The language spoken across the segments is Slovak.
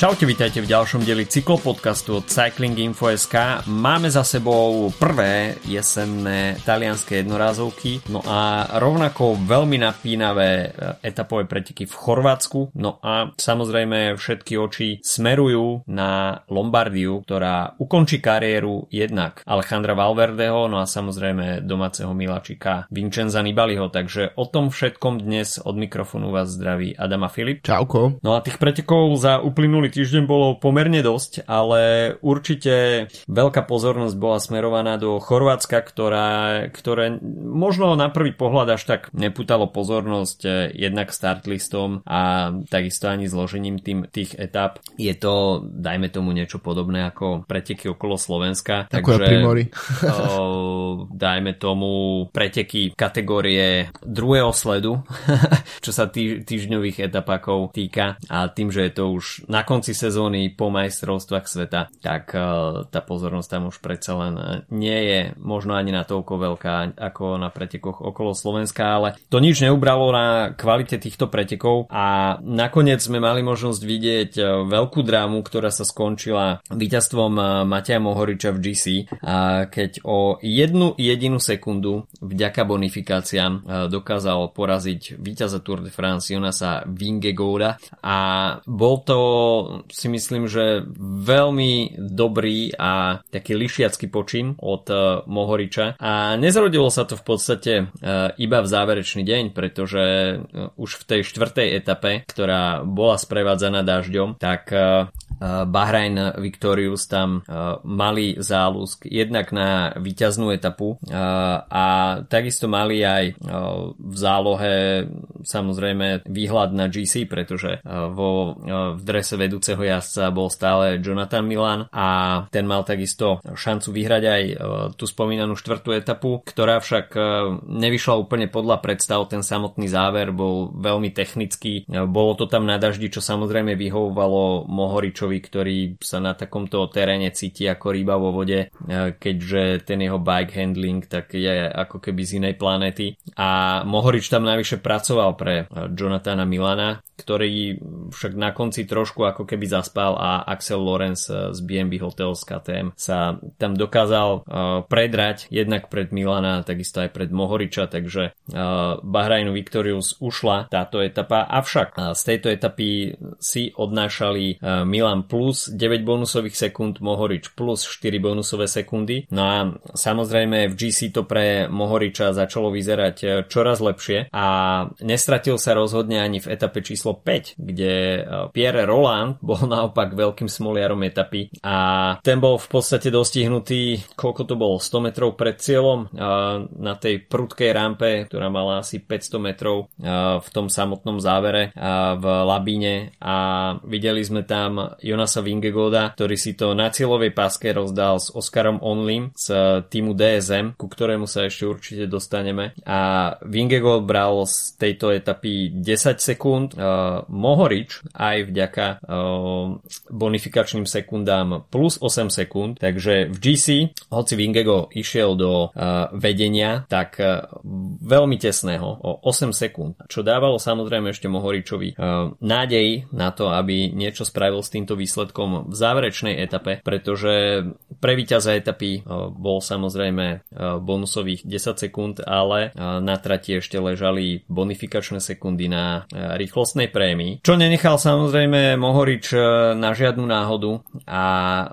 Čaute, vítajte v ďalšom dieli cyklopodcastu od Cycling Info.sk. Máme za sebou prvé jesenné talianské jednorázovky, no a rovnako veľmi napínavé etapové preteky v Chorvátsku. No a samozrejme všetky oči smerujú na Lombardiu, ktorá ukončí kariéru jednak Alejandra Valverdeho, no a samozrejme domáceho miláčika Vincenza Nibaliho. Takže o tom všetkom dnes od mikrofónu vás zdraví Adama Filip. Čauko. No a tých pretekov za uplynulý týždeň bolo pomerne dosť, ale určite veľká pozornosť bola smerovaná do Chorvátska, ktorá, ktoré možno na prvý pohľad až tak neputalo pozornosť eh, jednak startlistom a takisto ani zložením tým, tých etap. Je to, dajme tomu niečo podobné ako preteky okolo Slovenska. Ako takže, o, dajme tomu preteky kategórie druhého sledu, čo sa tý, týždňových etapákov týka a tým, že je to už na konci konci sezóny po majstrovstvách sveta, tak uh, tá pozornosť tam už predsa len nie je možno ani na toľko veľká ako na pretekoch okolo Slovenska, ale to nič neubralo na kvalite týchto pretekov. A nakoniec sme mali možnosť vidieť e, veľkú drámu, ktorá sa skončila víťazstvom Mateja Mohoriča v GC, keď o jednu jedinú sekundu vďaka bonifikáciám dokázal poraziť víťaza Tour de France Jonasa Vingegaarda. A bol to si myslím, že veľmi dobrý a taký lišiacký počin od uh, Mohoriča. A nezrodilo sa to v podstate uh, iba v záverečný deň, pretože uh, už v tej štvrtej etape, ktorá bola sprevádzaná dažďom, tak Bahrain Victorious tam mali záľusk jednak na víťaznú etapu a takisto mali aj v zálohe samozrejme výhľad na GC, pretože vo, v drese vedúceho jazdca bol stále Jonathan Milan a ten mal takisto šancu vyhrať aj tú spomínanú štvrtú etapu, ktorá však nevyšla úplne podľa predstav, ten samotný záver bol veľmi technický, bolo to tam na daždi, čo samozrejme vyhovovalo Mohoričovi ktorý sa na takomto teréne cíti ako ryba vo vode, e, keďže ten jeho bike handling tak je ako keby z inej planéty. A Mohorič tam najvyššie pracoval pre e, Jonathana Milana, ktorý však na konci trošku ako keby zaspal a Axel Lorenz z BNB Hotels KTM sa tam dokázal predrať jednak pred Milana, takisto aj pred Mohoriča, takže Bahrainu Victorious ušla táto etapa, avšak z tejto etapy si odnášali Milan plus 9 bonusových sekúnd, Mohorič plus 4 bonusové sekundy. No a samozrejme v GC to pre Mohoriča začalo vyzerať čoraz lepšie a nestratil sa rozhodne ani v etape číslo číslo 5, kde Pierre Roland bol naopak veľkým smoliarom etapy a ten bol v podstate dostihnutý, koľko to bolo, 100 metrov pred cieľom na tej prudkej rampe, ktorá mala asi 500 metrov v tom samotnom závere v Labíne. A videli sme tam Jonasa Vingegoda, ktorý si to na cieľovej páske rozdal s Oskarom Onlim z týmu DSM, ku ktorému sa ešte určite dostaneme. A Vingegold bral z tejto etapy 10 sekúnd, Mohorič aj vďaka bonifikačným sekundám plus 8 sekúnd, takže v GC, hoci Vingego išiel do vedenia, tak veľmi tesného o 8 sekúnd, čo dávalo samozrejme ešte Mohoričovi nádej na to, aby niečo spravil s týmto výsledkom v záverečnej etape, pretože pre víťaza etapy bol samozrejme bonusových 10 sekúnd, ale na trati ešte ležali bonifikačné sekundy na rýchlostnej prémii, čo nenechal samozrejme Mohorič e, na žiadnu náhodu a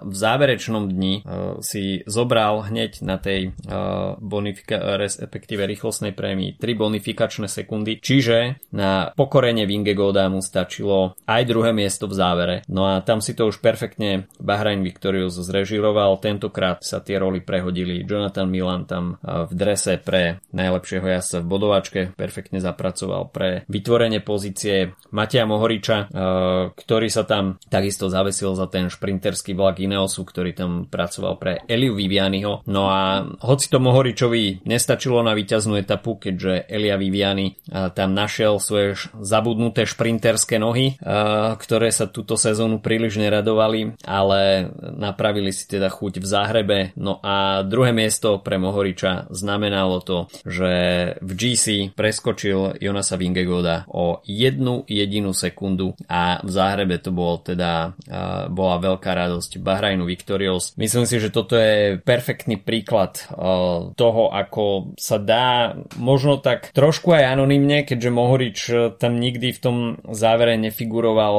v záverečnom dni e, si zobral hneď na tej e, bonifika- respektíve rýchlostnej prémii 3 bonifikačné sekundy, čiže na pokorenie Vingegoda mu stačilo aj druhé miesto v závere. No a tam si to už perfektne Bahrain Victorious zrežiroval, tentokrát sa tie roly prehodili. Jonathan Milan tam v drese pre najlepšieho jazdca v bodovačke perfektne zapracoval pre vytvorenie pozície Mateja Mohoriča, ktorý sa tam takisto zavesil za ten šprinterský vlak Ineosu, ktorý tam pracoval pre Eliu Vivianiho. No a hoci to Mohoričovi nestačilo na víťaznú etapu, keďže Elia Viviani eh, tam našiel svoje zabudnuté šprinterské nohy, eh, ktoré sa túto sezónu príliš neradovali, ale napravili si teda chuť v záhrebe. No a druhé miesto pre Mohoriča znamenalo to, že v GC preskočil Jonasa Vingegoda o jednu jedinú sekundu a v záhrebe to bol teda bola veľká radosť Bahrajnu Victorious. Myslím si, že toto je perfektný príklad toho, ako sa dá možno tak trošku aj anonymne, keďže Mohorič tam nikdy v tom závere nefiguroval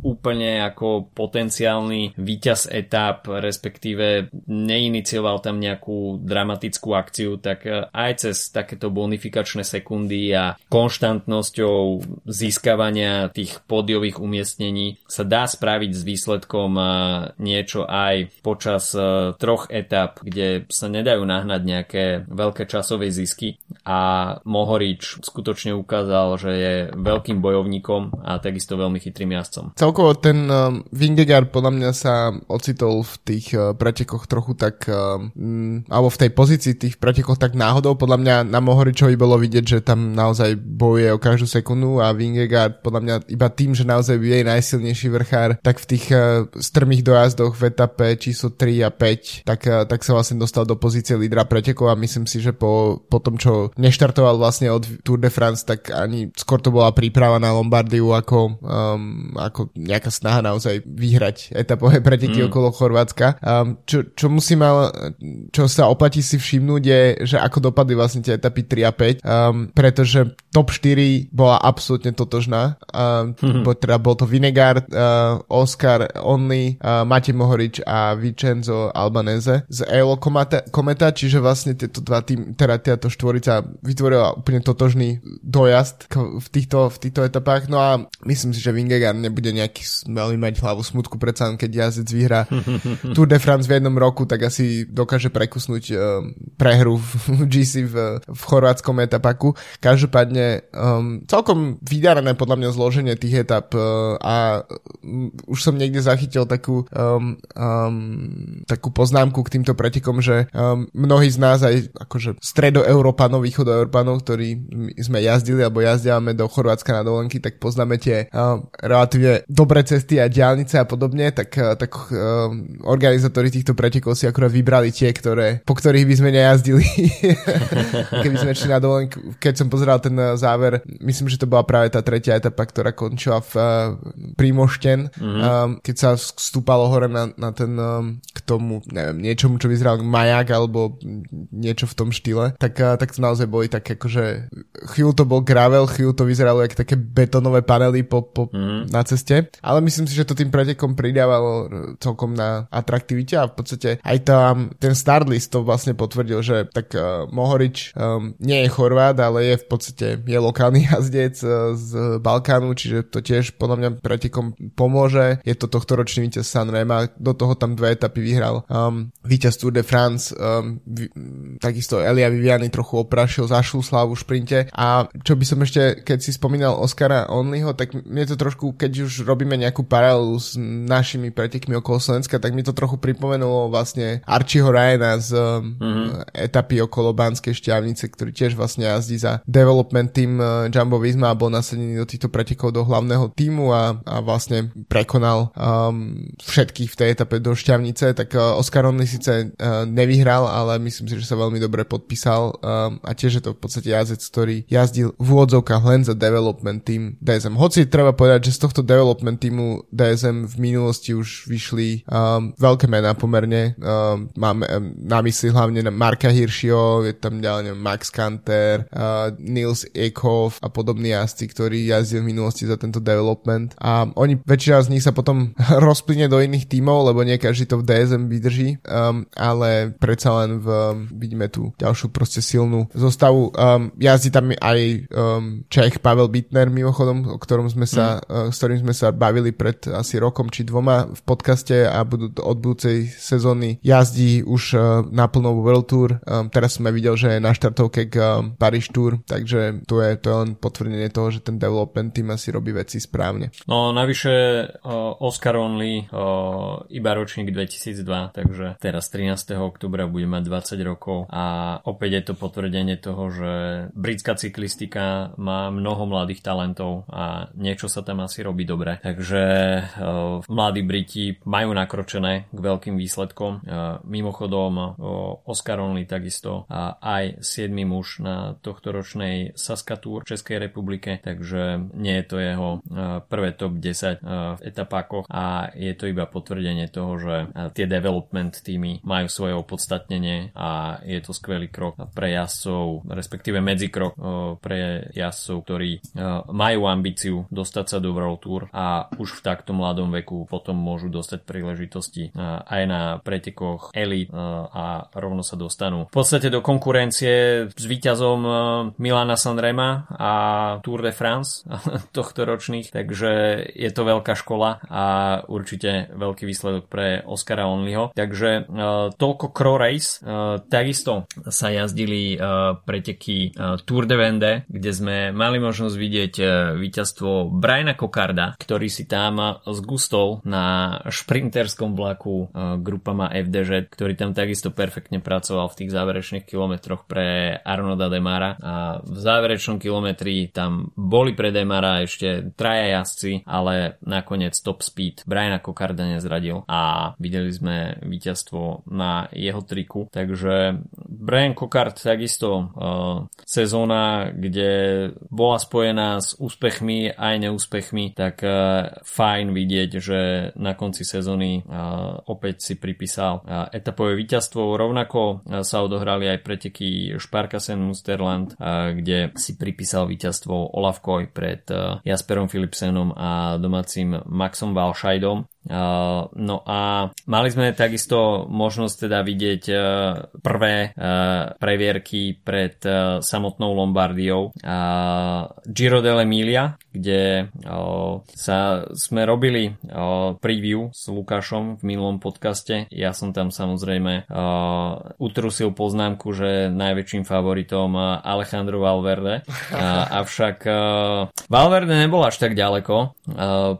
úplne ako potenciálny víťaz etap, respektíve neinicioval tam nejakú dramatickú akciu, tak aj cez takéto bonifikačné sekundy a konštantnosťou získavania tých pódiových umiestnení sa dá spraviť s výsledkom niečo aj počas troch etap, kde sa nedajú nahnať nejaké veľké časové zisky a Mohorič skutočne ukázal, že je veľkým bojovníkom a takisto veľmi chytrým jazdcom. Celkovo ten uh, Vingegaard podľa mňa sa ocitol v tých pretekoch trochu tak, uh, m, alebo v tej pozícii tých pretekoch tak náhodou. Podľa mňa na Mohoričovi bolo vidieť, že tam naozaj bojuje o každú sekundu a Vingegaard podľa mňa iba tým, že naozaj je najsilnejší vrchár, tak v tých uh, strmých dojazdoch v etape číslo 3 a 5, tak, uh, tak sa vlastne dostal do pozície lídra pretekov a myslím si, že po, po tom, čo neštartoval vlastne od Tour de France, tak ani skôr to bola príprava na Lombardiu ako, um, ako nejaká snaha naozaj vyhrať etapové preteky mm. okolo Chorvátska. Um, čo, čo musím ale, čo sa oplatí si všimnúť je, že ako dopadli vlastne tie etapy 3 a 5, um, pretože top 4 bola absolútne totožná. Um, mm-hmm. teda bol to Vinegar, uh, Oscar Only, uh, Matej Mohorič a Vincenzo Albanese z Eolo Kometa, Kometa, čiže vlastne tieto dva tým, teda táto štvorica vytvorila úplne totožný dojazd v týchto, v týchto etapách. No a myslím si, že Vingegaard nebude nejaký veľmi mať hlavu smutku, predsa keď jazdec vyhrá Tour de France v jednom roku, tak asi dokáže prekusnúť uh, prehru v GC v, v chorvátskom etapaku. Každopádne um, celkom vydarené podľa mňa zloženie tých etap uh, a um, už som niekde zachytil takú, um, um, takú poznámku k týmto pretekom, že um, mnohí z nás aj akože stredoeurópanov, východoeurópanov, ktorí sme jazdili alebo jazdiame do Chorvátska na dovolenky, tak poznáme tie um, relatívne dobré cesty a diálnice a podobne, tak, eh, tak uh, organizátori týchto pretekov si akurát vybrali tie, ktoré, po ktorých by sme nejazdili. Keby sme šli na dovolenku, keď som pozeral ten eh, záver, myslím, že to bola práve tá tretia etapa, ktorá končila v uh, Primošten, mm-hmm. um, keď sa stúpalo hore na, na ten, um, k tomu, neviem, niečomu, čo vyzeral majak alebo niečo v tom štýle, tak, uh, tak to naozaj boli tak akože chvíľu to bol gravel, chvíľu to vyzeralo ako také betonové panely po, po, mm-hmm. na ceste, ale myslím si, že to tým pretekom pridávalo celkom na atraktivite a v podstate aj tam ten start list to vlastne potvrdil, že tak uh, Mohorič um, nie je Chorvát, ale je v podstate je lokálny jazdec uh, z Balkánu, čiže to tiež podľa mňa pretekom pomôže. Je to tohto ročný víťaz Sanrema, do toho tam dve etapy vyhral. Um, víťaz Tour de France, um, vy, takisto Elia Viviani trochu oprašil, zašlu slavu v šprinte a čo by som ešte, keď si spomínal Oscara Onlyho, tak mne to trošku, keď už robíme nejakú paralelu s našimi pretekmi okolo Slovenska, tak mi to trochu pripomenulo vlastne Archieho Ryana z mm-hmm. etapy okolo Banskej šťavnice, ktorý tiež vlastne jazdí za development team uh, Jumbo Visma a bol nasadený do týchto pretekov do hlavného týmu a, a vlastne prekonal um, všetkých v tej etape do šťavnice, tak uh, Oscar Only síce uh, nevyhral, ale myslím si, že sa veľmi dobre podpísal um, a tiež je to v podstate jazdec, ktorý jazdil v úvodzovkách len za development team DSM. Hoci treba povedať, že z tohto development týmu DSM v minulosti už vyšli um, veľké mená pomerne. Um, máme um, na mysli hlavne na Marka Hirschio, je tam ďalej neviem, Max Kanter, uh, Nils Ekhoff a podobní jazdci, ktorí jazdili v minulosti za tento development. A oni, väčšina z nich sa potom rozplyne do iných tímov, lebo nie každý to v DSM vydrží, um, ale predsa len v, um, vidíme tu ďalšiu proste silnú zostavu. Um, jazdí tam aj um, Čech Pavel Bittner mimochodom, o ktorom sme sa, mm. uh, s ktorým sme sa bavili pred asi rokom či dvoma v podcaste a budú od budúcej sezóny jazdí už uh, naplno World Tour. Um, teraz sme videl, že je na štartovke k um, Paris Tour, takže to je, to je len potvrdenie toho, že ten development tým asi robí veci správne. No navyše uh, Oscar Only uh, iba ročník 2002, takže teraz z 13. oktobra bude mať 20 rokov a opäť je to potvrdenie toho, že britská cyklistika má mnoho mladých talentov a niečo sa tam asi robí dobre. Takže uh, mladí Briti majú nakročené k veľkým výsledkom. Mimochodom Oscar Only takisto a aj 7. muž na tohto ročnej Saskatour v Českej republike, takže nie je to jeho prvé top 10 uh, v etapákoch a je to iba potvrdenie toho, že uh, tie development týmy majú svoje opodstatnenie a je to skvelý krok pre jazdcov, respektíve medzikrok pre jazdcov, ktorí majú ambíciu dostať sa do World Tour a už v takto mladom veku potom môžu dostať príležitosti aj na pretekoch Elite a rovno sa dostanú. V podstate do konkurencie s víťazom Milana Sanrema a Tour de France tohto ročných, takže je to veľká škola a určite veľký výsledok pre Oscara Onlyho. Takže toľko Crow Race. Takisto sa jazdili preteky Tour de Vende, kde sme mali možnosť vidieť víťazstvo Briana Kokarda, ktorý si tam zgustol na šprinterskom vlaku Grupama FDŽ, ktorý tam takisto perfektne pracoval v tých záverečných kilometroch pre Arnolda Demara a v záverečnom kilometri tam boli pre Demara ešte traja jazdci, ale nakoniec top speed Briana Kokarda nezradil a videli sme víťazstvo na jeho triku, takže Brian Kokard takisto uh, sezóna, kde bola spojená s úspechmi aj neúspechmi, tak uh, fajn vidieť, že na konci sezóny uh, opäť si pripísal uh, etapové víťazstvo. Rovnako uh, sa odohrali aj preteky Sparkassen Musterland, uh, kde si pripísal víťazstvo Olaf Koy pred uh, Jasperom Philipsenom a domácim Maxom Valscheidom. Uh, no a mali sme takisto možnosť teda vidieť uh, prvé uh, previerky pred samotnou Lombardiou. Giro dell'Emilia, kde sa sme robili preview s Lukášom v minulom podcaste. Ja som tam samozrejme utrusil poznámku, že najväčším favoritom Alejandro Valverde. Avšak Valverde nebol až tak ďaleko,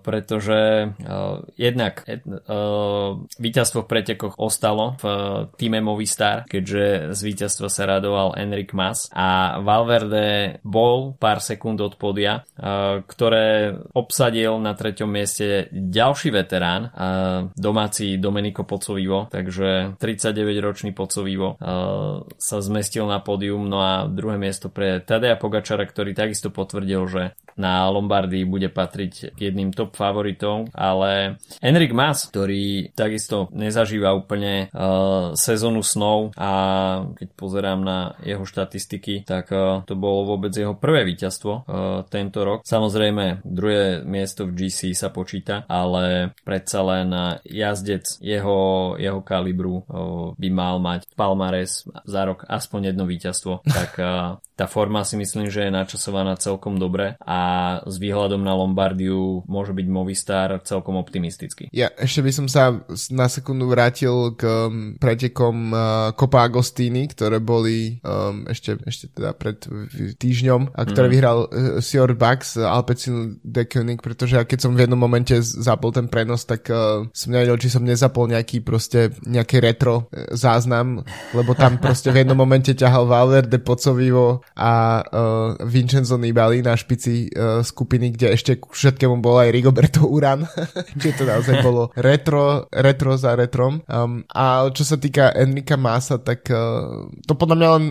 pretože uh, jednak uh, víťazstvo v pretekoch ostalo v uh, týme Movistar, keďže z víťazstva sa radoval Enric Mas. A Valverde bol pár sekúnd od podia, uh, ktoré obsadil na treťom mieste ďalší veterán, uh, domáci Domenico Pocovivo, takže 39-ročný Pocovivo uh, sa zmestil na pódium, no a druhé miesto pre Tadea Pogačara, ktorý takisto potvrdil, že na Lombardii bude patriť k jedným top favoritom, ale Enric Mas, ktorý takisto nezažíva úplne uh, sezónu snov a keď pozerám na jeho štatistiky, tak uh, to bolo vôbec jeho prvé víťazstvo uh, tento rok. Samozrejme, druhé miesto v GC sa počíta, ale predsa len jazdec jeho, jeho kalibru uh, by mal mať palmares za rok aspoň jedno víťazstvo, tak uh, tá forma si myslím, že je načasovaná celkom dobre a s výhľadom na Lombardiu môže byť Movistar celkom optimistický. Ja ešte by som sa na sekundu vrátil k um, pretekom uh, Copa Agostini, ktoré boli um, ešte, ešte teda pred týždňom a ktoré mm. vyhral uh, Sior Bax Alpecin de Koenig, pretože ja keď som v jednom momente zapol ten prenos, tak uh, som nevedel, či som nezapol nejaký proste nejaký retro uh, záznam, lebo tam proste v jednom momente ťahal Valverde Pocovivo a uh, Vincenzo Nibali na špici uh, skupiny, kde ešte k všetkému bol aj Rigoberto Uran. Čiže to naozaj bolo retro, retro za retrom. Um, a čo sa týka Enrika Masa, tak uh, to podľa mňa len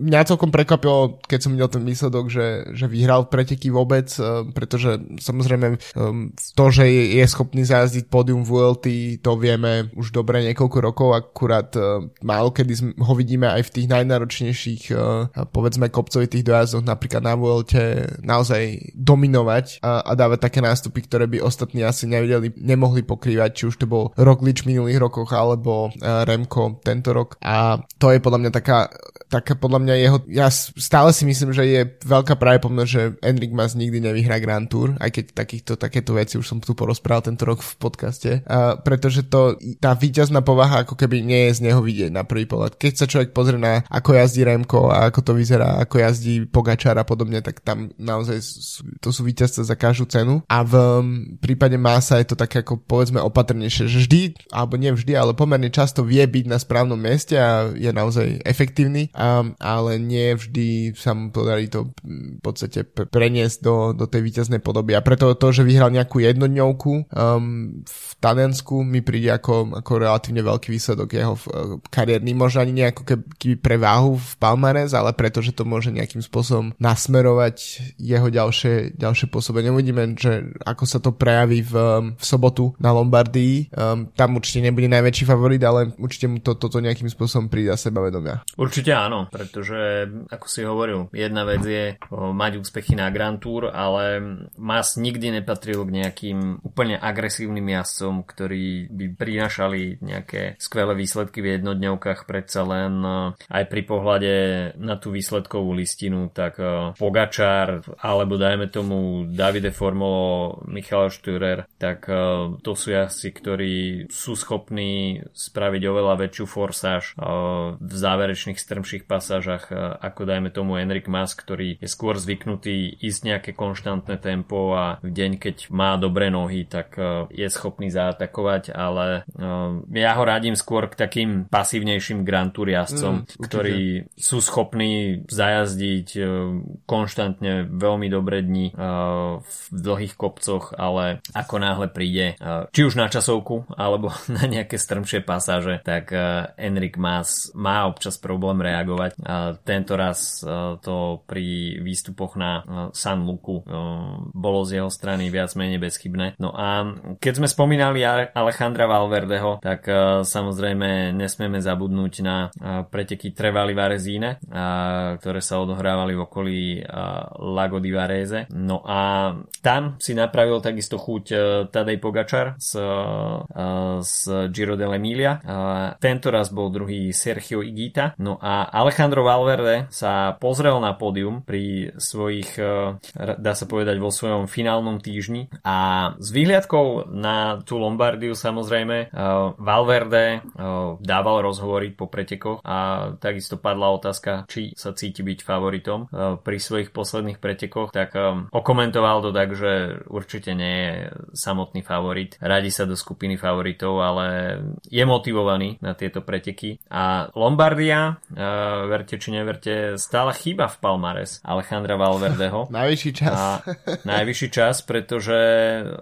mňa celkom prekvapilo, keď som videl ten výsledok, že, že vyhral preteky vôbec, uh, pretože samozrejme um, to, že je, je schopný zajazdiť pódium v VLT, to vieme už dobre niekoľko rokov, akurát uh, málo kedy ho vidíme aj v tých najnáročnejších uh, povedzme kopcovitých dojazdoch, napríklad na Vuelte naozaj dominovať a, a dávať také nástupy, ktoré by ostatní asi nevideli, nemohli pokrývať, či už to bol Roglič v minulých rokoch alebo uh, Remko tento rok a to je podľa mňa taká, taká podľa mňa jeho, ja stále si myslím, že je veľká pravdepodobnosť, že Enric Mas nikdy nevyhrá Grand Tour, aj keď takýchto, takéto veci už som tu porozprával tento rok v podcaste, uh, pretože to, tá víťazná povaha ako keby nie je z neho vidieť na prvý pohľad. Keď sa človek pozrie na ako jazdí Remko a ako to vyzerá, ako jazdí Pogačar a podobne, tak tam naozaj to sú víťazce za každú cenu. A v prípade Masa je to také ako povedzme opatrnejšie, že vždy, alebo nie vždy, ale pomerne často vie byť na správnom mieste a je naozaj efektívny, a, ale nie vždy sa mu podarí to v podstate preniesť do, do tej víťaznej podoby. A preto to, že vyhral nejakú jednodňovku um, v Taliansku mi príde ako, ako relatívne veľký výsledok jeho uh, kariérny, možno ani nejako keby preváhu v Palmares, ale preto, že to môže nejakým spôsobom nasmerovať jeho ďalšie, ďalšie pôsobenie. Uvidíme, že ako sa to prejaví v, v sobotu na Lombardii. Um, tam určite nebude najväčší favorit, ale určite mu to, toto nejakým spôsobom prída sebavedomia. Určite áno, pretože ako si hovoril, jedna vec je mať úspechy na Grand Tour, ale Mas nikdy nepatril k nejakým úplne agresívnym jazdcom, ktorí by prinašali nejaké skvelé výsledky v jednodňovkách, predsa len aj pri pohľade na tú výsledkovú listinu, tak Pogačár alebo dajme tomu Davide Formolo, Michal Štürer, tak to sú jazdci, ktorí sú schopní spraviť oveľa väčšiu forsáž v záverečných strmších pasážach ako dajme tomu Enrik Mas, ktorý je skôr zvyknutý ísť nejaké konštantné tempo a v deň, keď má dobré nohy, tak je schopný zaatakovať, ale ja ho radím skôr k takým pasívnejším Grand Tour jazdcom, mm, ktorí sú schopní zajazdiť konštantne veľmi dobré dni v dlhých kopcoch, ale ako náhle príde či už na časovku alebo na nejaké strmšie pasáže, tak Enrik Mas má občas problém reagovať. Tento raz to pri výstupoch na San Luku bolo z jeho strany viac menej bezchybné. No a keď sme spomínali Alejandra Valverdeho, tak samozrejme nesmieme zabudnúť na preteky Trevali Varezíne, ktoré sa odohrávali v okolí Lago di Varese. No a tam si napravil takisto chuť Tadej Pogačar z, z Giro dell'Emilia. Tento raz bol druhý Sergio Igita. No a Alejandro Valverde sa pozrel na pódium pri svojich, dá sa povedať, vo svojom finálnom týždni a s výhľadkou na tú Lombardiu samozrejme Valverde dával rozhovory po pretekoch a takisto padla otázka, či sa cíti byť favoritom pri svojich posledných pretekoch, tak okomentoval to tak, že určite nie je samotný favorit. Radi sa do skupiny favoritov, ale je motivovaný na tieto preteky. A Lombardia, uh, verte či neverte, stála chyba v Palmares Alejandra Valverdeho. najvyšší čas. A najvyšší čas, pretože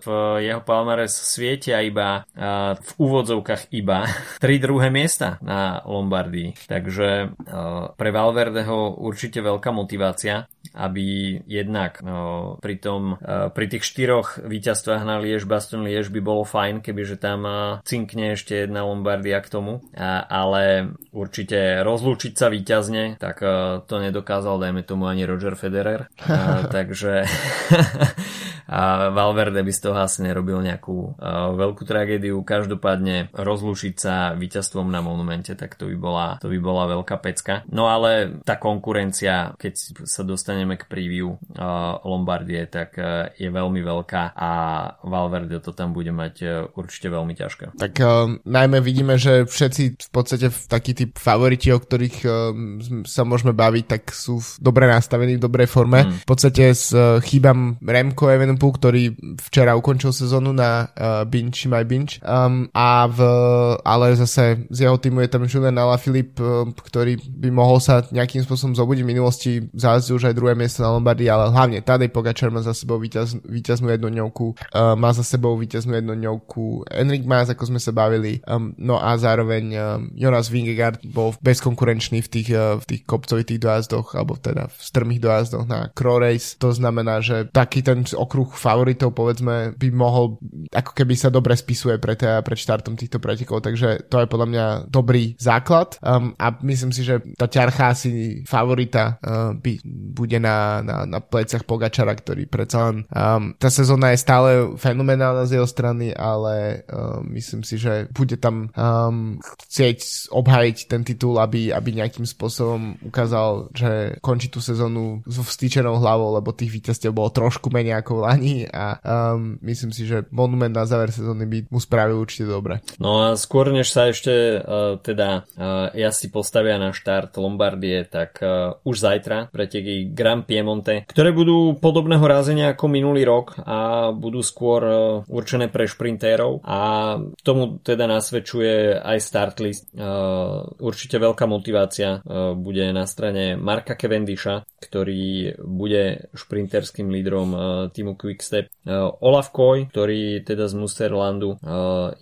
v jeho Palmares svietia iba uh, v úvodzovkách iba tri druhé miesta na Lombardii. Takže uh, pre Valverdeho určite veľká motivácia aby jednak no, pri, tom, uh, pri tých štyroch víťazstvách na Liež, Baston Liež by bolo fajn, kebyže tam uh, cinkne ešte jedna Lombardia k tomu, ale určite rozlúčiť sa víťazne, tak uh, to nedokázal, dajme tomu ani Roger Federer, takže a Valverde by z toho asi nerobil nejakú uh, veľkú tragédiu. Každopádne rozlúčiť sa víťazstvom na monumente, tak to by bola, to by bola veľká pecka. No ale tá konkurencia, keď sa dostaneme k preview uh, Lombardie, tak uh, je veľmi veľká a Valverde to tam bude mať uh, určite veľmi ťažké. Tak uh, najmä vidíme, že všetci v podstate takí tí favoriti, o ktorých uh, sa môžeme baviť, tak sú dobre nastavení, v dobrej forme. Mm. V podstate s uh, chýbam Remko Evenepoel Liverpool, ktorý včera ukončil sezónu na uh, Binge My Binge. Um, a v, ale zase z jeho týmu je tam Julian Alaphilippe, uh, ktorý by mohol sa nejakým spôsobom zobudiť v minulosti, zájazdil už aj druhé miesto na Lombardii, ale hlavne Tadej Pogačar má za sebou víťaz, víťaznú jednodňovku, uh, má za sebou víťaznú jednodňovku Enrik Mas, ako sme sa bavili, um, no a zároveň um, Jonas Vingegaard bol bezkonkurenčný v tých, uh, v tých kopcovitých dojazdoch, alebo teda v strmých dojazdoch na Crow Race. To znamená, že taký ten okruh favoritov povedzme by mohol, ako keby sa dobre spisuje pred, pred štartom týchto pretekov, takže to je podľa mňa dobrý základ. Um, a myslím si, že tá ťarcha asi favorita uh, by, bude na, na, na pleciach Pogačara, ktorý predsa len um, tá sezóna je stále fenomenálna z jeho strany, ale um, myslím si, že bude tam um, chcieť obhajiť ten titul, aby, aby nejakým spôsobom ukázal, že končí tú sezónu so vstýčenou hlavou, lebo tých víťazstiev bolo trošku menej ako v Lani a um, myslím si, že Monument na záver sezóny by mu spravil určite dobre. No a skôr než sa ešte uh, teda uh, ja si postavia na štart Lombardie, tak uh, už zajtra preteky Grand Piemonte, ktoré budú podobného rázenia ako minulý rok a budú skôr e, určené pre šprintérov a tomu teda nasvedčuje aj start list. E, určite veľká motivácia bude na strane Marka Cavendisha, ktorý bude šprinterským lídrom týmu Quickstep. Olaf Koy, ktorý teda z Musterlandu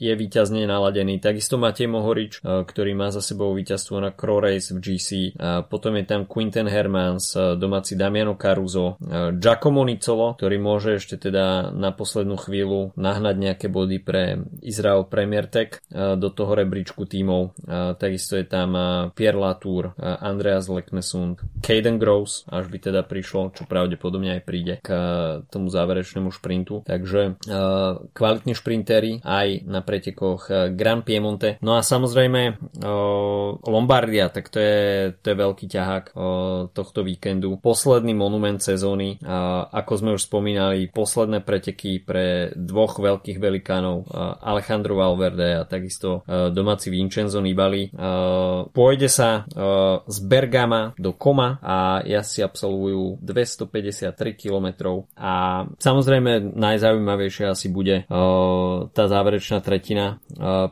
je výťazne naladený. Takisto Matej Mohorič, ktorý má za sebou víťazstvo na Crow Race v GC. Potom je tam Quinten Hermans, domáci Damiano Caruso, Giacomo Nicolo, ktorý môže ešte teda na poslednú chvíľu nahnať nejaké body pre Israel Premier Tech do toho rebríčku tímov. Takisto je tam Pierre Latour, Andreas Leknesund, Caden Gross, až by teda prišlo, čo pravdepodobne aj príde k tomu záverečnému šprintu. Takže kvalitní šprintéri aj na pretekoch Grand Piemonte. No a samozrejme Lombardia, tak to je, to je veľký ťahák tohto víkendu. Posledný monument sezóny, ako sme už spomínali, posledné preteky pre dvoch veľkých velikánov, Alejandro Valverde a takisto domáci Vincenzo Nibali. Pôjde sa z Bergama do Koma a si absolvujú 253 km a samozrejme najzaujímavejšie asi bude tá záverečná tretina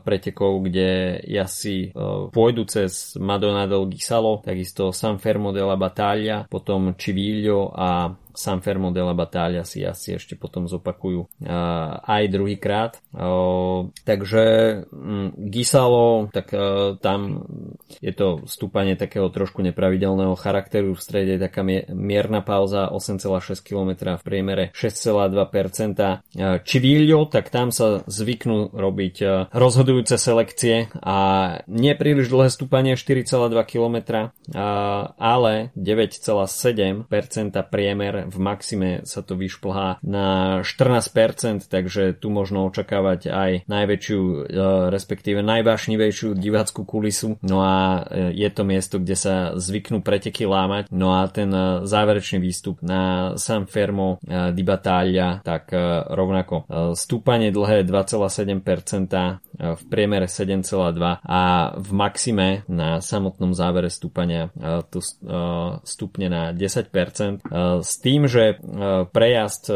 pretekov, kde si pôjdu cez Madonna del Gisalo, takisto San Fermo della Battaglia, potom Civiglio a San Fermo della Battaglia si asi ešte potom zopakujú aj druhýkrát. Takže mm, Gisalo, tak e, tam je to stúpanie takého trošku nepravidelného charakteru, v strede je taká mierna pauza 8,6 km v priemere 6,2%. Čivíľo, tak tam sa zvyknú robiť e, rozhodujúce selekcie a nie príliš dlhé stúpanie 4,2 km, ale 9,7% priemer v maxime sa to vyšplhá na 14%, takže tu možno očakávať aj najväčšiu, e, respektíve najvášnivejšiu diváckú kulisu. No a e, je to miesto, kde sa zvyknú preteky lámať. No a ten e, záverečný výstup na San Fermo di Battaglia, tak rovnako stúpanie dlhé 2,7%, v priemere 7,2 a v maxime na samotnom závere stúpania to stupne na 10%. S tým, tým, že e, prejazd e,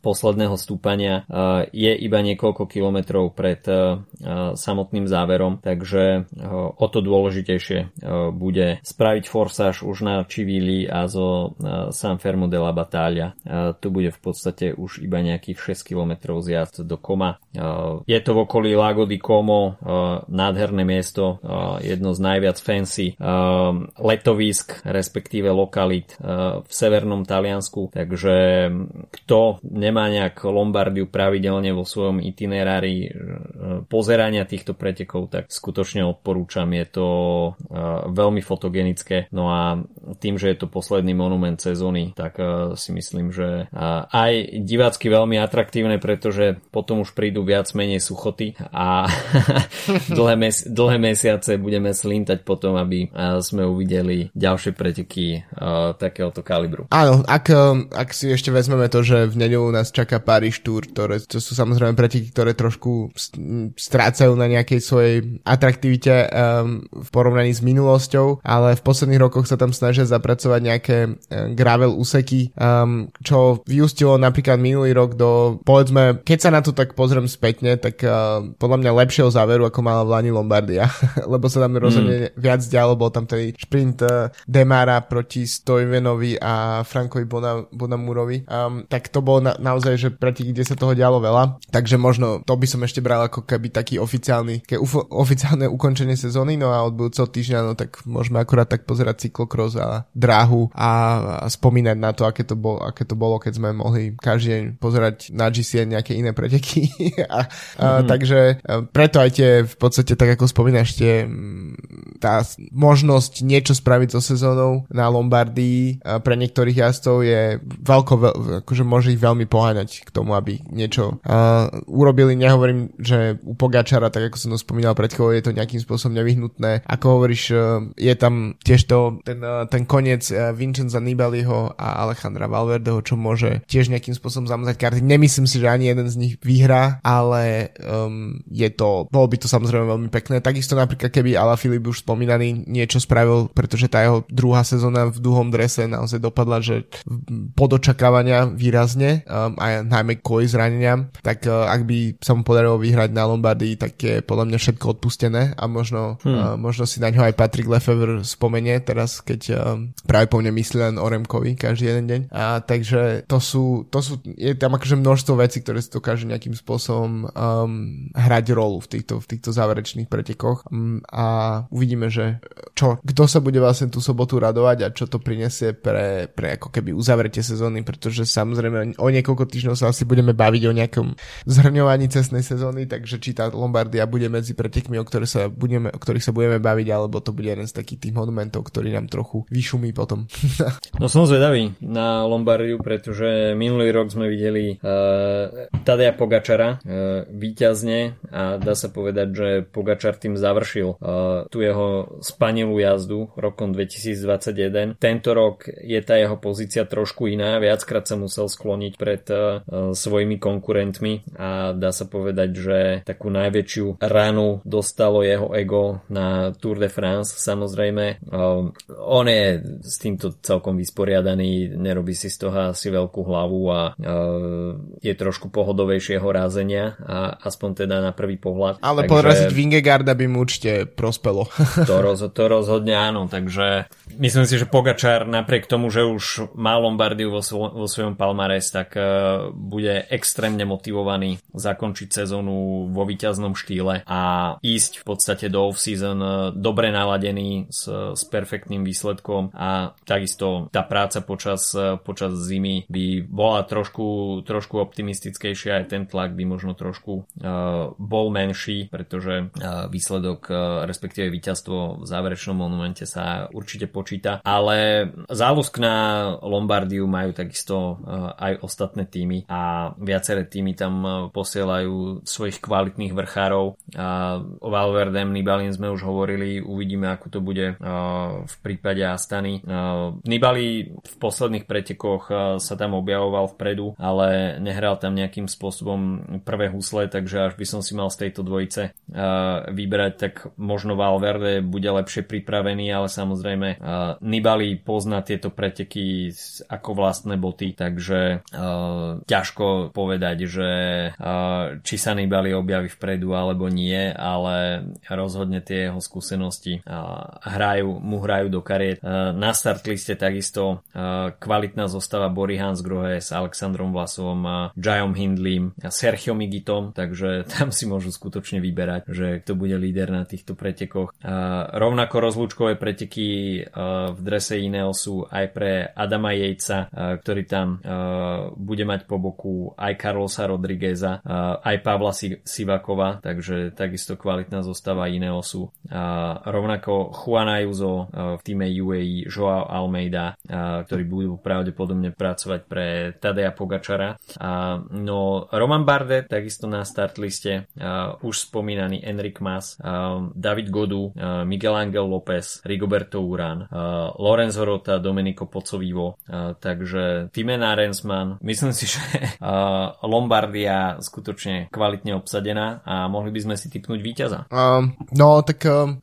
posledného stúpania e, je iba niekoľko kilometrov pred samotným záverom, takže o to dôležitejšie bude spraviť forsáž už na Čivili a zo San Fermo la Battaglia. Tu bude v podstate už iba nejakých 6 km zjazd do Koma. Je to v okolí Lago di Como, nádherné miesto, jedno z najviac fancy letovisk, respektíve lokalit v severnom Taliansku Taliansku, takže kto nemá nejak Lombardiu pravidelne vo svojom itinerári e, pozerania týchto pretekov, tak skutočne odporúčam, je to e, veľmi fotogenické. No a tým, že je to posledný monument sezóny, tak e, si myslím, že aj divácky veľmi atraktívne, pretože potom už prídu viac menej suchoty a dlhé, mes- dlhé mesiace budeme slintať potom, aby sme uvideli ďalšie preteky takéhoto kalibru. Áno, ak Ehm, ak si ešte vezmeme to, že v nedelu nás čaká Paríž Tour, ktoré to sú samozrejme preteky, ktoré trošku strácajú na nejakej svojej atraktivite um, v porovnaní s minulosťou, ale v posledných rokoch sa tam snažia zapracovať nejaké um, gravel úseky, um, čo vyústilo napríklad minulý rok do, povedzme, keď sa na to tak pozriem spätne, tak uh, podľa mňa lepšieho záveru, ako mala v Lani Lombardia, lebo sa tam rozhodne mm. viac dialo, bol tam ten šprint uh, Demara proti Stojvenovi a Frankovi Bona Bonamurovi, um, tak to bolo na, naozaj, že proti kde sa toho dialo veľa. Takže možno to by som ešte bral ako keby taký oficiálny, ke ufo, oficiálne ukončenie sezóny, no a od budúceho týždňa, no tak môžeme akurát tak pozerať cyklokros a dráhu a, a spomínať na to, aké to, bol, aké to bolo, keď sme mohli každý deň pozerať na GCN nejaké iné preteky. a, a, mhm. takže a preto aj tie v podstate, tak ako spomínaš, tie tá možnosť niečo spraviť so sezónou na Lombardii pre niektorých jazdcov je je veľko, veľ, akože môže ich veľmi poháňať k tomu, aby niečo uh, urobili. Nehovorím, že u Pogačara, tak ako som to spomínal pred chvíľou, je to nejakým spôsobom nevyhnutné. Ako hovoríš, uh, je tam tiež to, ten, uh, ten koniec uh, Vincenza Nibaliho a Alejandra Valverdeho, čo môže tiež nejakým spôsobom zamazať karty. Nemyslím si, že ani jeden z nich vyhrá, ale um, je to, bolo by to samozrejme veľmi pekné. Takisto napríklad, keby Ala Filip už spomínaný, niečo spravil, pretože tá jeho druhá sezóna v dlhom drese naozaj dopadla, že pod očakávania výrazne um, a najmä kvôli zraneniam, tak uh, ak by sa mu podarilo vyhrať na Lombardii, tak je podľa mňa všetko odpustené a možno, hmm. uh, možno si na ňo aj Patrick Lefevre spomenie teraz, keď uh, práve po mne myslí len o Remkovi každý jeden deň. A takže to sú, to sú, je tam akože množstvo vecí, ktoré si dokážu nejakým spôsobom um, hrať rolu v týchto, v týchto záverečných pretekoch um, a uvidíme, že čo, kto sa bude vlastne tú sobotu radovať a čo to prinesie pre, pre ako keby uzavretie sezóny, pretože samozrejme o niekoľko týždňov sa asi budeme baviť o nejakom zhrňovaní cestnej sezóny, takže či tá Lombardia bude medzi pretekmi, o, ktoré sa budeme, o ktorých sa budeme baviť, alebo to bude jeden z takých tých monumentov, ktorý nám trochu vyšumí potom. no som zvedavý na Lombardiu, pretože minulý rok sme videli uh, Tadea Pogačara uh, víťazne a dá sa povedať, že Pogačar tým završil uh, tú jeho spanilú jazdu rokom 2021. Tento rok je tá jeho pozícia trošku iná, viackrát sa musel skloniť pred uh, svojimi konkurentmi a dá sa povedať, že takú najväčšiu ranu dostalo jeho ego na Tour de France samozrejme. Uh, on je s týmto celkom vysporiadaný, nerobí si z toho asi veľkú hlavu a uh, je trošku pohodovejšieho rázenia a aspoň teda na prvý pohľad. Ale takže... poraziť Vingegarda by mu určite prospelo. to, roz, to rozhodne áno, takže myslím si, že Pogačar napriek tomu, že už má Lombardiu vo, svo, vo svojom palmares, tak uh, bude extrémne motivovaný zakončiť sezónu vo víťaznom štýle a ísť v podstate do off-season uh, dobre naladený s, s perfektným výsledkom a takisto tá práca počas, uh, počas zimy by bola trošku, trošku optimistickejšia, aj ten tlak by možno trošku uh, bol menší, pretože uh, výsledok, uh, respektíve víťazstvo v záverečnom monumente sa určite počíta, ale záľusk na Lombardiu majú takisto uh, aj ostatné týmy a viaceré týmy tam uh, posielajú svojich kvalitných vrchárov. A o Valverdem Nibalin sme už hovorili, uvidíme ako to bude uh, v prípade Astany. Nibali v posledných pretekoch sa tam objavoval vpredu, ale nehral tam nejakým spôsobom prvé husle, takže až by som si mal z tejto dvojice vybrať, tak možno Valverde bude lepšie pripravený, ale samozrejme Nibali pozná tieto preteky ako vlastné boty, takže ťažko povedať, že či sa Nibali objaví vpredu alebo nie, ale rozhodne tie jeho skúsenosti hrajú, mu hrajú do kariet. Na start liste takisto kvalitná zostava Bory Hansgrohe s Alexandrom Vlasovom, Jajom Hindlim Sergio Migitom, takže tam si môžu skutočne vyberať, že kto bude líder na týchto pretekoch. Rovnako rozlúčkové preteky v drese Ineosu aj pre Adama Jejca, ktorý tam bude mať po boku aj Carlosa Rodrigueza, aj Pavla Sivakova, takže takisto kvalitná zostava Ineosu. Rovnako Juan Ayuso v týme UAE, Joao Almeida, ktorí budú pravdepodobne pracovať pre Tadea Pogačara. No Roman Bardet takisto na start liste, už spomínaný Enric Mas, David Godu, Miguel Angel López, Rigoberto Urán, Lorenzo Rota, Domenico Pocovivo, takže Timena Rensman. Myslím si, že Lombardia skutočne kvalitne obsadená a mohli by sme si typnúť víťaza. Um, no, tak um,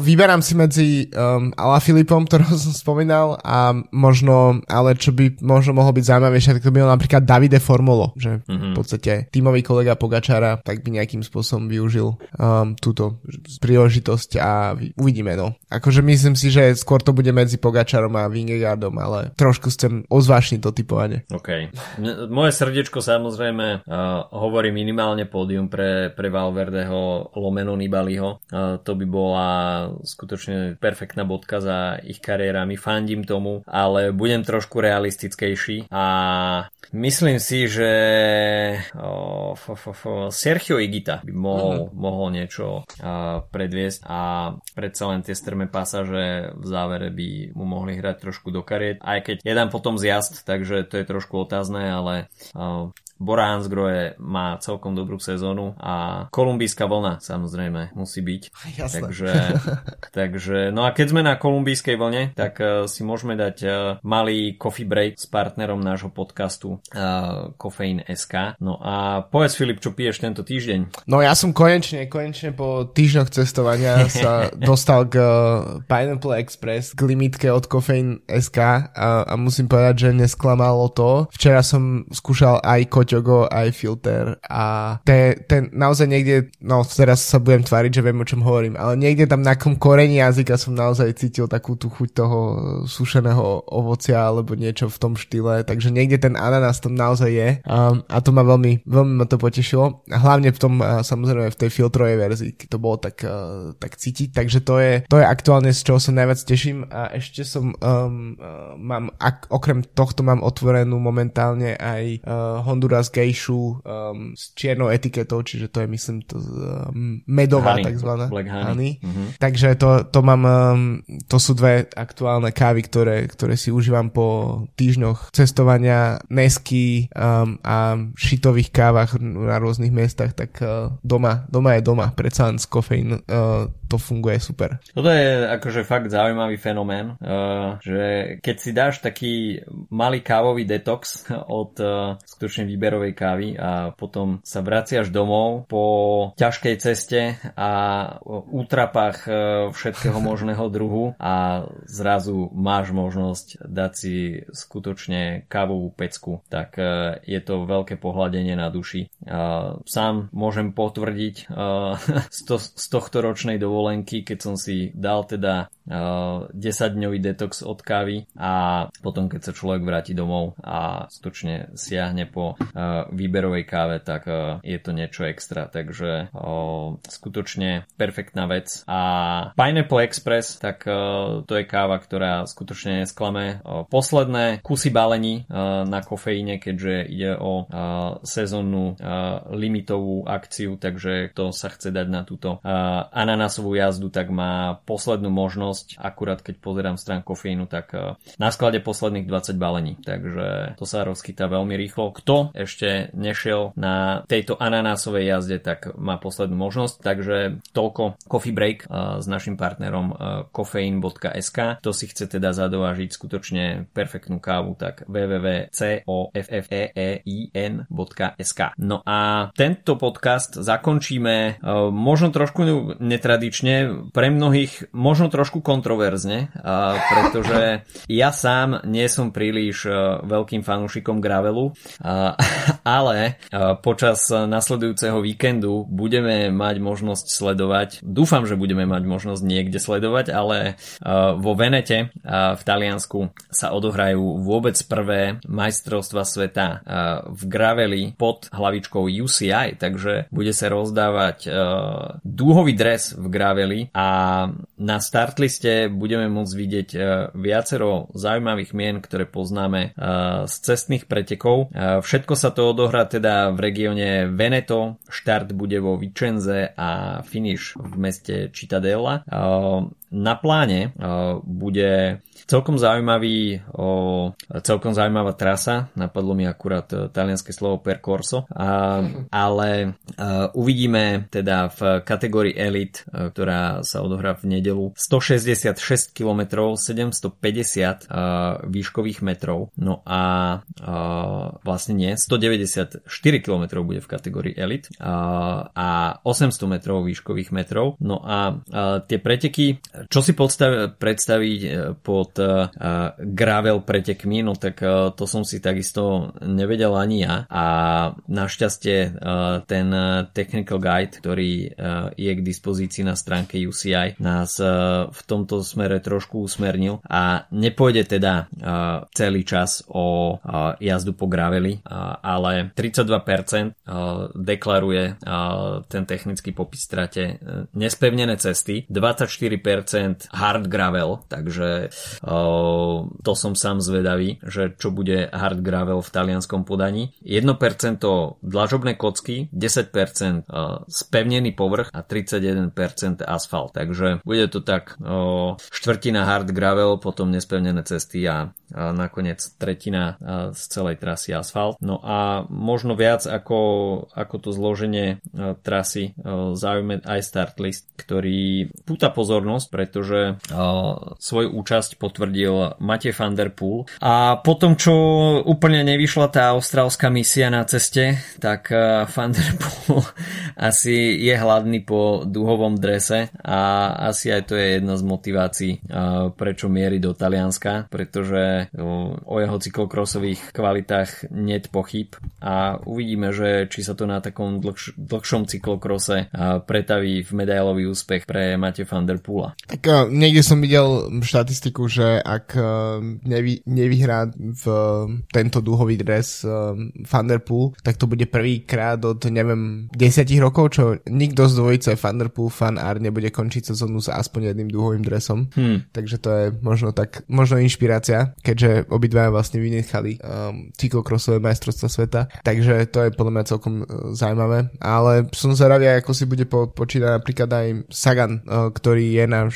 vyberám si medzi um, Ala Filipom, ktorého som spomínal a možno, ale čo by možno mohlo byť zaujímavejšie, tak to by bol napríklad Davide Formulo, že mm-hmm. v podstate tímový kolega Pogačara tak by nejakým spôsobom využil um, túto príležitosť a uvidíme, no. Akože myslím si, že skôr to bude medzi Pogačarom a Vingegardom, ale trošku chcem ozvášniť to typovanie. OK. Moje srdiečko samozrejme uh, hovorí minimálne pódium pre, pre Valverdeho lomeno Nibaliho. Uh, to by bola skutočne perfektná bodka za ich kariérami. Fandím tomu, ale budem trošku realistickejší a myslím si, že oh, fo, fo, fo, Sergio Igita by mohol, uh-huh. mohol niečo uh, predviesť a predsa len tie strme pasaže v závere by mu mohli hrať trošku do kariet, aj keď je tam potom zjazd, takže to je trošku otázne, ale uh, Bora Hansgrohe má celkom dobrú sezónu a kolumbijská vlna samozrejme musí byť. Jasné. Takže, takže, no a keď sme na kolumbijskej vlne, tak uh, si môžeme dať uh, malý coffee break s partnerom nášho podcastu uh, Kofeín SK. No a povedz Filip, čo piješ tento týždeň? No ja som konečne, konečne po týždňoch cestovania sa dostal k uh, Pineapple Express, k limitke od Kofeín SK a, a musím povedať, že nesklamalo to. Včera som skúšal aj koťogo, aj filter a te, ten naozaj niekde, no teraz sa budem tváriť, že viem o čom hovorím, ale niekde tam na kom koreni jazyka som naozaj cítil takú tú chuť toho sušeného ovocia alebo niečo v tom štýle, takže niekde ten ananas tam naozaj je. A, a to ma veľmi, veľmi ma to potešilo. Hlavne v tom, samozrejme v tej filtrovej verzii to bolo tak, tak cítiť, takže to je, to je aktuálne z čoho sa najviac teším. A ešte som um, uh, mám, ak, okrem tohto mám otvorenú momentálne aj uh, Honduras Geishu um, s čiernou etiketou, čiže to je myslím to um, medová honey, takzvaná. Black honey. honey. Mm-hmm. Takže to, to mám, um, to sú dve aktuálne kávy, ktoré, ktoré si užívam po týždňoch cestovania, nesky um, a šitových kávach na rôznych miestach, tak uh, doma, doma je doma, predsa len s kofeín uh, to funguje super. Toto je akože fakt zaujímavý fenomén, uh, že keď si dáš taký malý kávový detox od uh, skutočne výberovej kávy a potom sa vraciaš domov po ťažkej ceste a útrapách uh, všetkého možného druhu a zrazu máš možnosť dať si skutočne kávovú pecku, tak uh, je to veľké pohľadenie na duši. Sám môžem potvrdiť uh, z, to, z tohto ročnej dovolenky keď som si dal teda uh, 10-dňový detox od kávy a potom keď sa človek vráti domov a skutočne siahne po výberovej káve, tak je to niečo extra, takže skutočne perfektná vec. A Pineapple Express, tak to je káva, ktorá skutočne nesklame. Posledné kusy balení na kofeíne, keďže ide o sezónnu limitovú akciu, takže kto sa chce dať na túto ananasovú jazdu, tak má poslednú možnosť, akurát keď pozerám strán kofeínu, tak na sklade posledných 20 balení. Takže to sa rozkytá veľmi rýchlo. Kto ešte nešiel na tejto ananásovej jazde, tak má poslednú možnosť. Takže toľko Coffee Break s našim partnerom kofeín.sk. Kto si chce teda zadovážiť skutočne perfektnú kávu, tak www.coffeein.sk. No a tento podcast zakončíme možno trošku netradične pre mnohých možno trošku kontroverzne, pretože ja sám nie som príliš veľkým fanúšikom gravelu, ale e, počas nasledujúceho víkendu budeme mať možnosť sledovať, dúfam, že budeme mať možnosť niekde sledovať, ale e, vo Venete v Taliansku sa odohrajú vôbec prvé majstrovstva sveta v graveli pod hlavičkou UCI, takže bude sa rozdávať dúhový dres v graveli a na startliste budeme môcť vidieť e, viacero zaujímavých mien, ktoré poznáme e, z cestných pretekov. E, všetko sa to odohrá teda v regióne Veneto, štart bude vo Vicenze a finish v meste Cittadella. Na pláne bude celkom zaujímavý, celkom zaujímavá trasa, napadlo mi akurát talianské slovo percorso, ale uvidíme teda v kategórii Elite, ktorá sa odohrá v nedelu, 166 km, 750 výškových metrov, no a vlastne nie, 194 km bude v kategórii Elite a 800 metrov výškových metrov, no a tie preteky čo si podstav, predstaviť e, pod uh, gravel pretekmi, no tak uh, to som si takisto nevedel ani ja. A našťastie uh, ten technical guide, ktorý uh, je k dispozícii na stránke UCI, nás uh, v tomto smere trošku usmernil. A nepôjde teda uh, celý čas o uh, jazdu po graveli, uh, ale 32% uh, deklaruje ten technický popis strate uh, nespevnené cesty, 24% hard gravel, takže uh, to som sám zvedavý, že čo bude hard gravel v talianskom podaní. 1% dlažobné kocky, 10% uh, spevnený povrch a 31% asfalt. Takže bude to tak uh, štvrtina hard gravel, potom nespevnené cesty a nakoniec tretina z celej trasy asfalt. No a možno viac ako, ako to zloženie trasy zaujme aj start list, ktorý púta pozornosť, pretože svoju účasť potvrdil Matej van der Poel. A potom, čo úplne nevyšla tá austrálska misia na ceste, tak van der Poel asi je hladný po duhovom drese a asi aj to je jedna z motivácií, prečo mierí do Talianska, pretože o jeho cyklokrosových kvalitách net pochyb a uvidíme, že či sa to na takom dlhš- dlhšom cyklokrose pretaví v medailový úspech pre Mate van der Poola. Tak niekde som videl štatistiku, že ak nevy, nevyhrá v tento duhový dres van der Poel, tak to bude prvýkrát od neviem 10 rokov, čo nikto z dvojice Van Der Poel fan art nebude končiť sezónu s aspoň jedným dúhovým dresom. Hmm. Takže to je možno tak, možno inšpirácia, keďže obidva vlastne vynechali um, cyklokrosové majstrovstva sveta. Takže to je podľa mňa celkom uh, zaujímavé. Ale som zvedavý, ako si bude po, počítať napríklad aj Sagan, uh, ktorý je na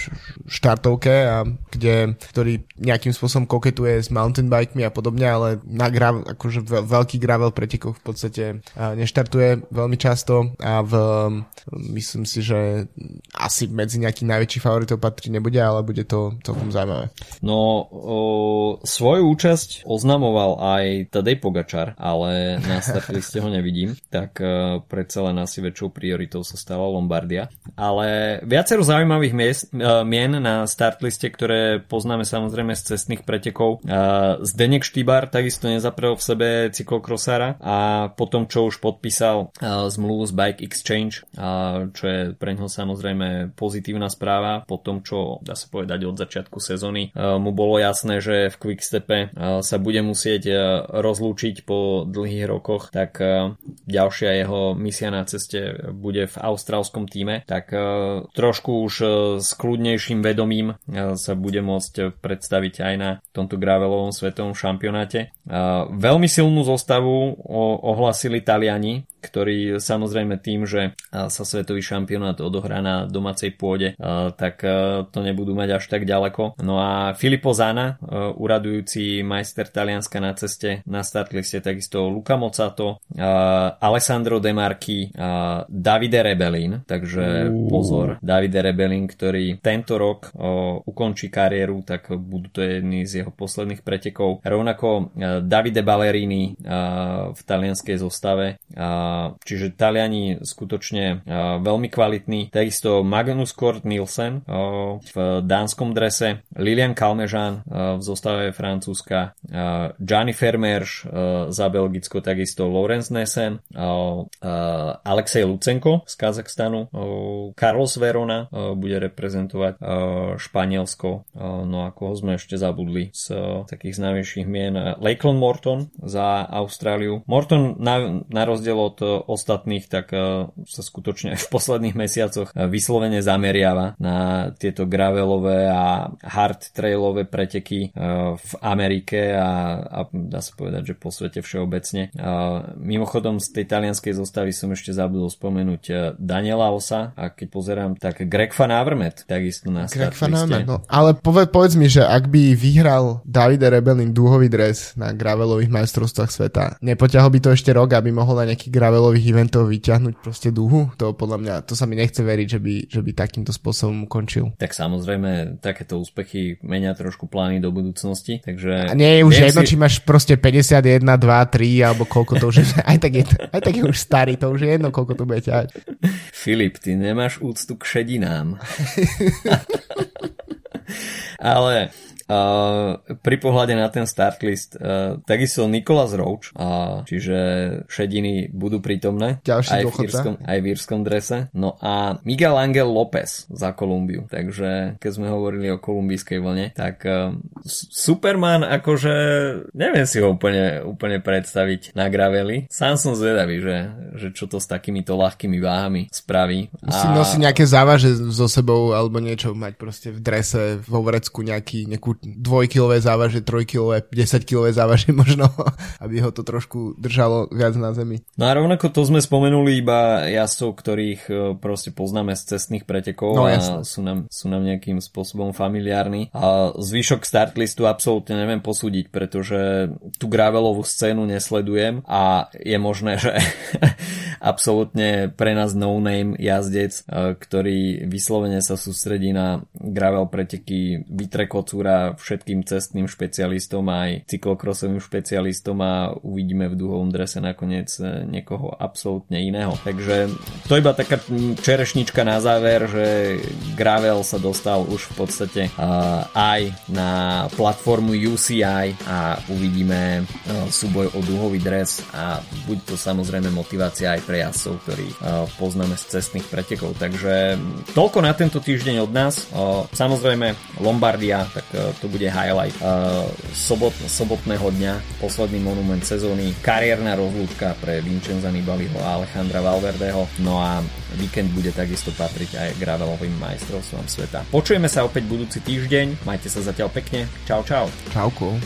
štartovke a kde, ktorý nejakým spôsobom koketuje s mountain bikemi a podobne, ale na gravel, akože veľký gravel pretekoch v podstate uh, neštartuje veľmi často a v Um, myslím si, že asi medzi nejakých najväčších favoritov patrí nebude, ale bude to celkom zaujímavé. No, o, svoju účasť oznamoval aj Tadej Pogačar, ale na startliste ho nevidím, tak uh, predsa len asi väčšou prioritou sa stala Lombardia. Ale viacero zaujímavých miest, uh, mien na startliste, ktoré poznáme samozrejme z cestných pretekov. Uh, Zdenek Štýbar takisto nezaprel v sebe cyklokrosára a potom, čo už podpísal zmluvu z Bike Exchange Change, čo je pre ňoho samozrejme pozitívna správa po tom, čo dá sa povedať od začiatku sezóny mu bolo jasné, že v Quickstepe sa bude musieť rozlúčiť po dlhých rokoch, tak ďalšia jeho misia na ceste bude v austrálskom týme, tak trošku už s kľudnejším vedomím sa bude môcť predstaviť aj na tomto gravelovom svetovom šampionáte. Veľmi silnú zostavu ohlasili Taliani, ktorí samozrejme tým, že sa svetový šampionát odohrá na domácej pôde, tak to nebudú mať až tak ďaleko. No a Filippo Zana, uradujúci majster Talianska na ceste na startliste, takisto Luca Mocato, Alessandro De Marchi, Davide Rebelin, takže pozor, Davide Rebelin, ktorý tento rok ukončí kariéru, tak budú to jedni z jeho posledných pretekov. Rovnako Davide Ballerini v talianskej zostave čiže Taliani skutočne veľmi kvalitní. Takisto Magnus Kort Nielsen v dánskom drese, Lilian Kalmežan v zostave Francúzska, Gianni Fermerš za Belgicko, takisto Lorenz Nesen, Alexej Lucenko z Kazachstanu, Carlos Verona bude reprezentovať Španielsko, no ako sme ešte zabudli z takých známejších mien Lakeland Morton za Austráliu. Morton na, na rozdiel od ostatných, tak e, sa skutočne v posledných mesiacoch e, vyslovene zameriava na tieto gravelové a hard trailové preteky v Amerike a, a dá sa povedať, že po svete všeobecne. Mimochodom z tej talianskej zostavy som ešte zabudol spomenúť Daniela Osa a keď pozerám, tak Greg Van Avermaet takisto na Greg Van Avermaet, no. Ale poved, povedz mi, že ak by vyhral Davide Rebelin dúhový dres na gravelových majstrovstvách sveta, nepoťahol by to ešte rok, aby mohol na nejaký gravelových eventov vyťahnuť proste dúhu? To podľa mňa, to sa mi nechce veriť, že by, že by takýmto spôsobom ukončil. Tak samozrejme, takéto úspechy menia trošku plány do budúcnosti, takže... A nie je už jedno, si... či máš proste 51, 2, 3, alebo koľko to už je, aj tak je, aj tak je už starý, to už je jedno, koľko to bude ťahať. Filip, ty nemáš úctu k šedinám. Ale Uh, pri pohľade na ten start list uh, takisto Nikolas Roach, uh, čiže šediny budú prítomné Ďalší aj, v írskom, aj v írskom drese. No a Miguel Angel López za Kolumbiu. Takže keď sme hovorili o kolumbijskej vlne, tak uh, Superman akože neviem si ho úplne, úplne predstaviť na graveli. Sám som zvedavý, že, že čo to s takýmito ľahkými váhami spraví. Musí a... nosiť nejaké závaže so sebou alebo niečo mať proste v drese, vo vrecku nejaký, nejakú dvojkilové závaže, trojkilové, 10-kilové závaže možno, aby ho to trošku držalo viac na zemi. No a rovnako to sme spomenuli iba jazdcov, ktorých e, proste poznáme z cestných pretekov no, a sú nám, sú nám nejakým spôsobom familiárni. A zvyšok startlistu absolútne neviem posúdiť, pretože tú gravelovú scénu nesledujem a je možné, že absolútne pre nás no-name jazdec, e, ktorý vyslovene sa sústredí na gravel preteky, vytre kocúra všetkým cestným špecialistom aj cyklokrosovým špecialistom a uvidíme v duhovom drese nakoniec e, niekoho absolútne iného. Takže to iba taká čerešnička na záver, že gravel sa dostal už v podstate uh, aj na platformu UCI a uvidíme uh, súboj o duhový dres a buď to samozrejme motivácia aj pre jazdcov, ktorých uh, poznáme z cestných pretekov. Takže toľko na tento týždeň od nás. Samozrejme Lombardia, tak uh, to bude highlight uh, sobot, sobotného dňa, posledný monument sezóny, kariérna rozlúčka pre Vincenza Nibaliho a Alejandra Valverdeho. No a víkend bude takisto patriť aj gravelovým majstrovstvom sveta. Počujeme sa opäť budúci týždeň, majte sa zatiaľ pekne, čau čau. Čauko.